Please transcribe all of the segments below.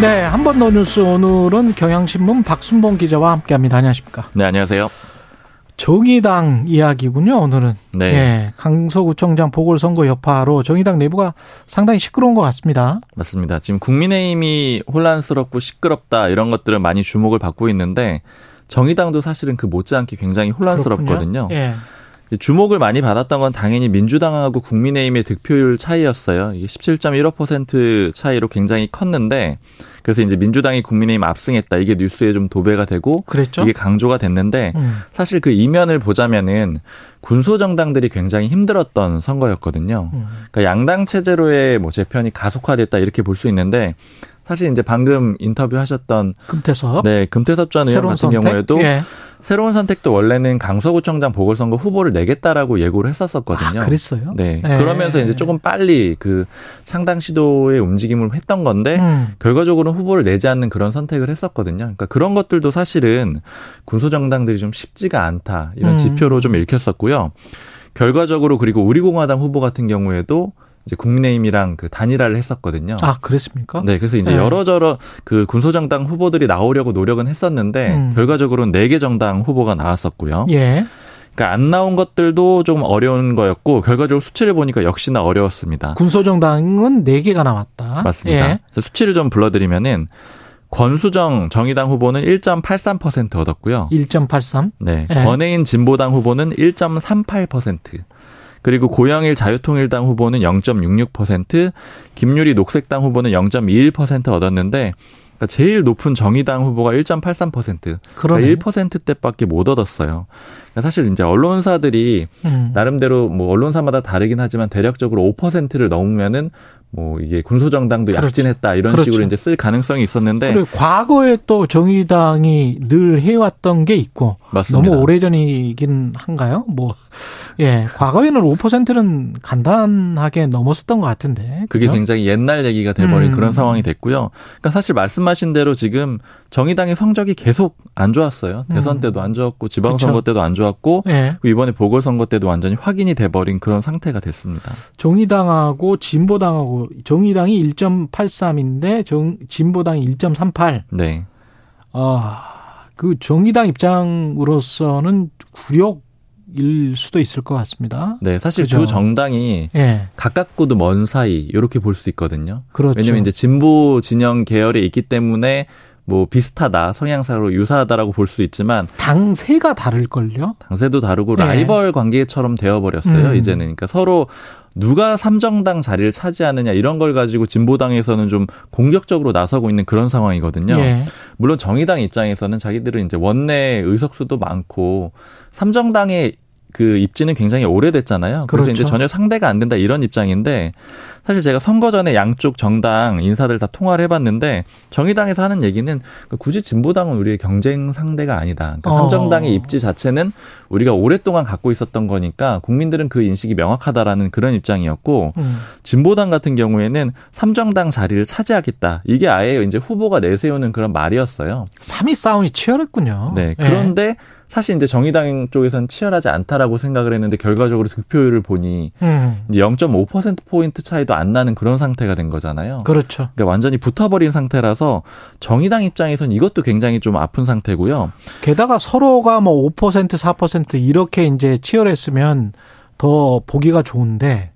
네, 한 번 더 뉴스 오늘은 경향신문 박순봉 기자와 함께합니다. 안녕하십니까? 네, 안녕하세요. 정의당 이야기군요, 오늘은. 네. 예, 강서구청장 보궐선거 여파로 정의당 내부가 상당히 시끄러운 것 같습니다. 맞습니다. 지금 국민의힘이 혼란스럽고 시끄럽다 이런 것들은 많이 주목을 받고 있는데 정의당도 사실은 그 못지않게 굉장히 혼란스럽거든요. 예. 주목을 많이 받았던 건 당연히 민주당하고 국민의힘의 득표율 차이였어요. 이게 17.15% 차이로 굉장히 컸는데 그래서 이제 민주당이 국민의힘 압승했다. 이게 뉴스에 좀 도배가 되고 그랬죠? 이게 강조가 됐는데 음. 사실 그 이면을 보자면은 군소 정당들이 굉장히 힘들었던 선거였거든요. 음. 그러니까 양당 체제로의 뭐 재편이 가속화됐다 이렇게 볼 수 있는데 사실 이제 방금 인터뷰 하셨던 금태섭. 네 금태섭 전 의원 같은 선택? 경우에도 예. 새로운 선택도 원래는 강서구청장 보궐선거 후보를 내겠다라고 예고를 했었었거든요. 아, 그랬어요? 네. 예. 그러면서 이제 조금 빨리 그 창당 시도의 움직임을 했던 건데 음. 결과적으로는 후보를 내지 않는 그런 선택을 했었거든요. 그러니까 그런 것들도 사실은 군소정당들이 좀 쉽지가 않다 이런 음. 지표로 좀 읽혔었고요. 결과적으로 그리고 우리공화당 후보 같은 경우에도 이제 국민의힘이랑 그 단일화를 했었거든요. 아, 그랬습니까? 네, 그래서 이제 네. 여러저러 그 군소정당 후보들이 나오려고 노력은 했었는데 음. 결과적으로는 네 개 정당 후보가 나왔었고요. 예. 그러니까 안 나온 것들도 조금 어려운 거였고 결과적으로 수치를 보니까 역시나 어려웠습니다. 군소정당은 4개가 나왔다. 맞습니다. 예. 그래서 수치를 좀 불러드리면은 권수정 정의당 후보는 1.83% 얻었고요. 1.83. 네. 예. 권혜인 진보당 후보는 1.38%. 그리고 고영일 자유통일당 후보는 0.66%, 김유리 녹색당 후보는 0.21% 얻었는데 그러니까 제일 높은 정의당 후보가 1.83%. 그러네. 그러니까 1%대밖에 못 얻었어요. 그러니까 사실 이제 언론사들이 음. 나름대로 뭐 언론사마다 다르긴 하지만 대략적으로 5%를 넘으면은 뭐 이게 군소정당도 그렇죠. 약진했다 이런 그렇죠. 식으로 이제 쓸 가능성이 있었는데 그리고 과거에 또 정의당이 늘 해왔던 게 있고 맞습니다. 너무 오래전이긴 한가요? 뭐 예, 과거에는 5%는 간단하게 넘었었던 것 같은데. 그게 그죠? 굉장히 옛날 얘기가 돼버린 음. 그런 상황이 됐고요. 그러니까 사실 말씀하신 대로 지금 정의당의 성적이 계속 안 좋았어요. 대선 음. 때도 안 좋았고 지방선거. 때도 안 좋았고 예, 이번에 보궐선거 때도 완전히 확인이 돼버린 그런 상태가 됐습니다. 정의당하고 진보당하고 정의당이 1.83인데 정 진보당이 1.38. 네. 아, 그 정의당 입장으로서는 굴욕일 수도 있을 것 같습니다. 네, 사실 그죠. 두 정당이 예, 가깝고도 먼 사이 이렇게 볼 수 있거든요. 그렇죠. 왜냐면 이제 진보 진영 계열에 있기 때문에 뭐 비슷하다 성향상으로 유사하다라고 볼 수 있지만 당세가 다를걸요? 당세도 다르고 네. 라이벌 관계처럼 되어버렸어요 음. 이제는 그러니까 서로 누가 삼정당 자리를 차지하느냐 이런 걸 가지고 진보당에서는 좀 공격적으로 나서고 있는 그런 상황이거든요. 예. 물론 정의당 입장에서는 자기들은 이제 원내 의석수도 많고 삼정당의 그 입지는 굉장히 오래됐잖아요. 그래서 그렇죠. 이제 전혀 상대가 안 된다 이런 입장인데 사실 제가 선거 전에 양쪽 정당 인사들 다 통화를 해봤는데 정의당에서 하는 얘기는 그 굳이 진보당은 우리의 경쟁 상대가 아니다. 그러니까 어. 삼정당의 입지 자체는 우리가 오랫동안 갖고 있었던 거니까 국민들은 그 인식이 명확하다라는 그런 입장이었고 음. 진보당 같은 경우에는 삼정당 자리를 차지하겠다. 이게 아예 이제 후보가 내세우는 그런 말이었어요. 3위 싸움이 치열했군요. 네. 예. 그런데 사실 이제 정의당 쪽에서는 치열하지 않다라고 생각을 했는데 결과적으로 득표율을 보니 음, 이제 0.5% 포인트 차이도 안 나는 그런 상태가 된 거잖아요. 그렇죠. 그러니까 완전히 붙어버린 상태라서 정의당 입장에선 이것도 굉장히 좀 아픈 상태고요. 게다가 서로가 뭐 5% 4% 이렇게 이제 치열했으면 더 보기가 좋은데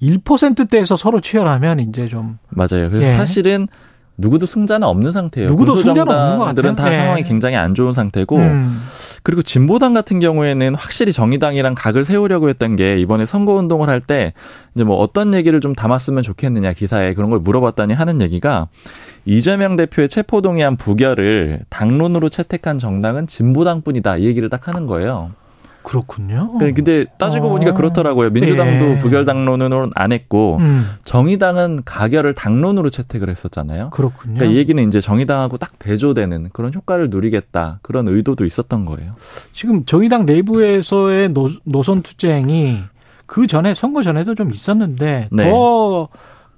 1%대에서 서로 치열하면 이제 좀 맞아요. 그래서 예. 사실은 누구도 승자는 없는 상태예요. 누구도 승자는 없는 것 같아요. 다 예. 상황이 굉장히 안 좋은 상태고 음, 그리고 진보당 같은 경우에는 확실히 정의당이랑 각을 세우려고 했던 게 이번에 선거 운동을 할 때 이제 뭐 어떤 얘기를 좀 담았으면 좋겠느냐 기사에 그런 걸 물어봤더니 하는 얘기가 이재명 대표의 체포동의안 부결을 당론으로 채택한 정당은 진보당뿐이다 이 얘기를 딱 하는 거예요. 그렇군요. 그- 근데 따지고 어. 보니까 그렇더라고요. 민주당도 예. 부결 당론으로는 안 했고 음, 정의당은 가결을 당론으로 채택을 했었잖아요. 그렇군요. 그러니까 이 얘기는 이제 정의당하고 딱 대조되는 그런 효과를 누리겠다 그런 의도도 있었던 거예요. 지금 정의당 내부에서의 노, 노선 투쟁이 그 전에 선거 전에도 좀 있었는데 네. 더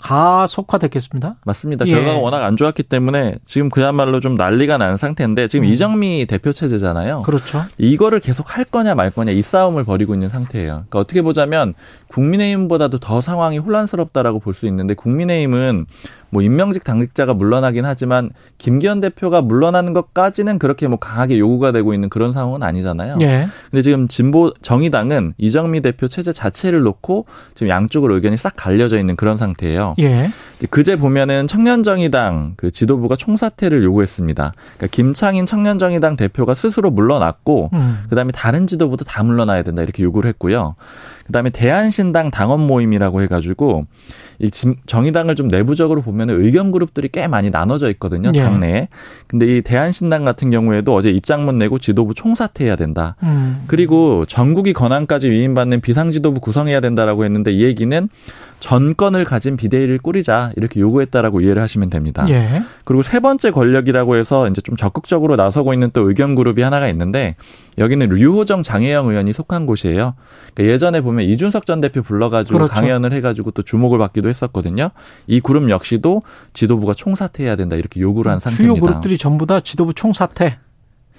가속화됐겠습니다. 맞습니다. 예. 결과가 워낙 안 좋았기 때문에 지금 그야말로 좀 난리가 난 상태인데 지금 음. 이정미 대표 체제잖아요. 그렇죠. 이거를 계속 할 거냐 말 거냐 이 싸움을 벌이고 있는 상태예요. 그러니까 어떻게 보자면 국민의힘보다도 더 상황이 혼란스럽다라고 볼 수 있는데 국민의힘은 뭐 임명직 당직자가 물러나긴 하지만 김기현 대표가 물러나는 것까지는 그렇게 뭐 강하게 요구가 되고 있는 그런 상황은 아니잖아요. 예. 근데 지금 진보 정의당은 이정미 대표 체제 자체를 놓고 지금 양쪽으로 의견이 싹 갈려져 있는 그런 상태예요. 예. 그제 보면은 청년정의당 그 지도부가 총사퇴를 요구했습니다. 그러니까 김창인 청년정의당 대표가 스스로 물러났고 음. 그다음에 다른 지도부도 다 물러나야 된다 이렇게 요구를 했고요. 그다음에 대한신당 당원 모임이라고 해가지고 이 정의당을 좀 내부적으로 보면 의견 그룹들이 꽤 많이 나눠져 있거든요 예. 당내에. 근데 이 대한신당 같은 경우에도 어제 입장문 내고 지도부 총사퇴해야 된다. 음. 그리고 전국이 권한까지 위임받는 비상지도부 구성해야 된다라고 했는데 이 얘기는 전권을 가진 비대위를 꾸리자 이렇게 요구했다라고 이해를 하시면 됩니다. 예. 그리고 세 번째 권력이라고 해서 이제 좀 적극적으로 나서고 있는 또 의견 그룹이 하나가 있는데 여기는 류호정 장혜영 의원이 속한 곳이에요. 그러니까 예전에 보면 이준석 전 대표 불러가지고 그렇죠. 강연을 해가지고 또 주목을 받기도 했었거든요. 이 그룹 역시도 지도부가 총사퇴해야 된다 이렇게 요구를 한 상태입니다. 주요 그룹들이 전부 다 지도부 총사퇴.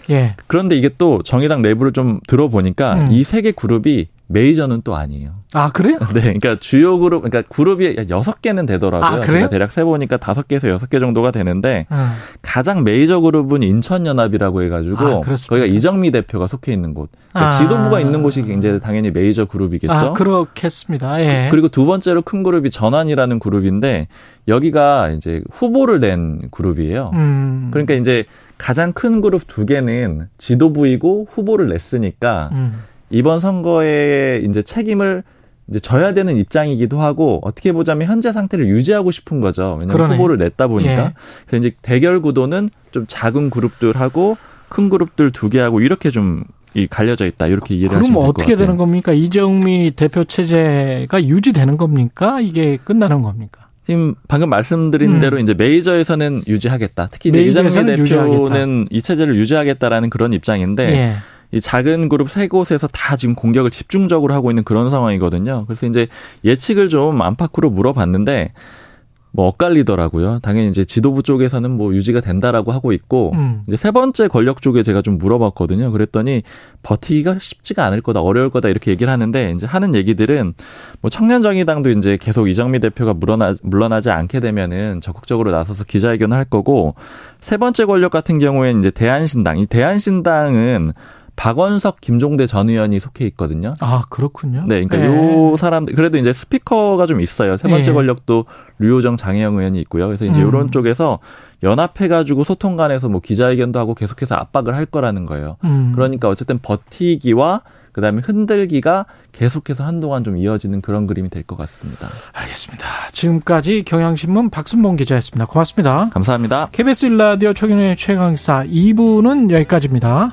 예. 그런데 이게 또 정의당 내부를 좀 들어보니까 음. 이세 개 그룹이 메이저는 또 아니에요. 아, 그래요? 네. 그러니까 주요 그룹, 그러니까 그룹이 여섯 개는 되더라고요. 아? 제가 대략 세보니까 다섯 개에서 여섯 개 정도가 되는데, 음. 가장 메이저 그룹은 인천연합이라고 해가지고, 아, 거기가 이정미 대표가 속해 있는 곳. 그러니까 아. 지도부가 있는 곳이 이제 당연히 메이저 그룹이겠죠. 아, 그렇겠습니다. 예. 그리고 두 번째로 큰 그룹이 전환이라는 그룹인데, 여기가 이제 후보를 낸 그룹이에요. 음. 그러니까 이제 가장 큰 그룹 두 개는 지도부이고 후보를 냈으니까, 음. 이번 선거에 이제 책임을 이제 져야 되는 입장이기도 하고 어떻게 보자면 현재 상태를 유지하고 싶은 거죠. 왜냐하면 그러네. 후보를 냈다 보니까. 예. 그래서 이제 대결 구도는 좀 작은 그룹들하고 큰 그룹들 두 개하고 이렇게 좀이 갈려져 있다 이렇게 이해를 하시면 그럼 어떻게 되는 겁니까? 이정미 대표 체제가 유지되는 겁니까? 이게 끝나는 겁니까? 지금 방금 말씀드린 음. 대로 이제 메이저에서는 유지하겠다. 특히 이제 이정미 대표는. 이 체제를 유지하겠다라는 그런 입장인데 예. 이 작은 그룹 세 곳에서 다 지금 공격을 집중적으로 하고 있는 그런 상황이거든요. 그래서 이제 예측을 좀 안팎으로 물어봤는데 뭐 엇갈리더라고요. 당연히 이제 지도부 쪽에서는 뭐 유지가 된다라고 하고 있고 음. 이제 세 번째 권력 쪽에 제가 좀 물어봤거든요. 그랬더니 버티기가 쉽지가 않을 거다, 어려울 거다 이렇게 얘기를 하는데 이제 하는 얘기들은 뭐 청년정의당도 이제 계속 이정미 대표가 물러나 물러나지 않게 되면은 적극적으로 나서서 기자회견을 할 거고 세 번째 권력 같은 경우에는 이제 대한신당, 이 대한신당은 박원석, 김종대 전 의원이 속해 있거든요. 아 그렇군요. 네, 그러니까 네. 요 사람들 그래도 이제 스피커가 좀 있어요. 세 번째 네. 권력도 류호정, 장혜영 의원이 있고요. 그래서 이제 음. 이런 쪽에서 연합해가지고 소통관에서 뭐 기자회견도 하고 계속해서 압박을 할 거라는 거예요. 음. 그러니까 어쨌든 버티기와 그다음에 흔들기가 계속해서 한동안 좀 이어지는 그런 그림이 될 것 같습니다. 알겠습니다. 지금까지 경향신문 박순봉 기자였습니다. 고맙습니다. 감사합니다. KBS 일라디오 최경영의 최강사 2부는 여기까지입니다.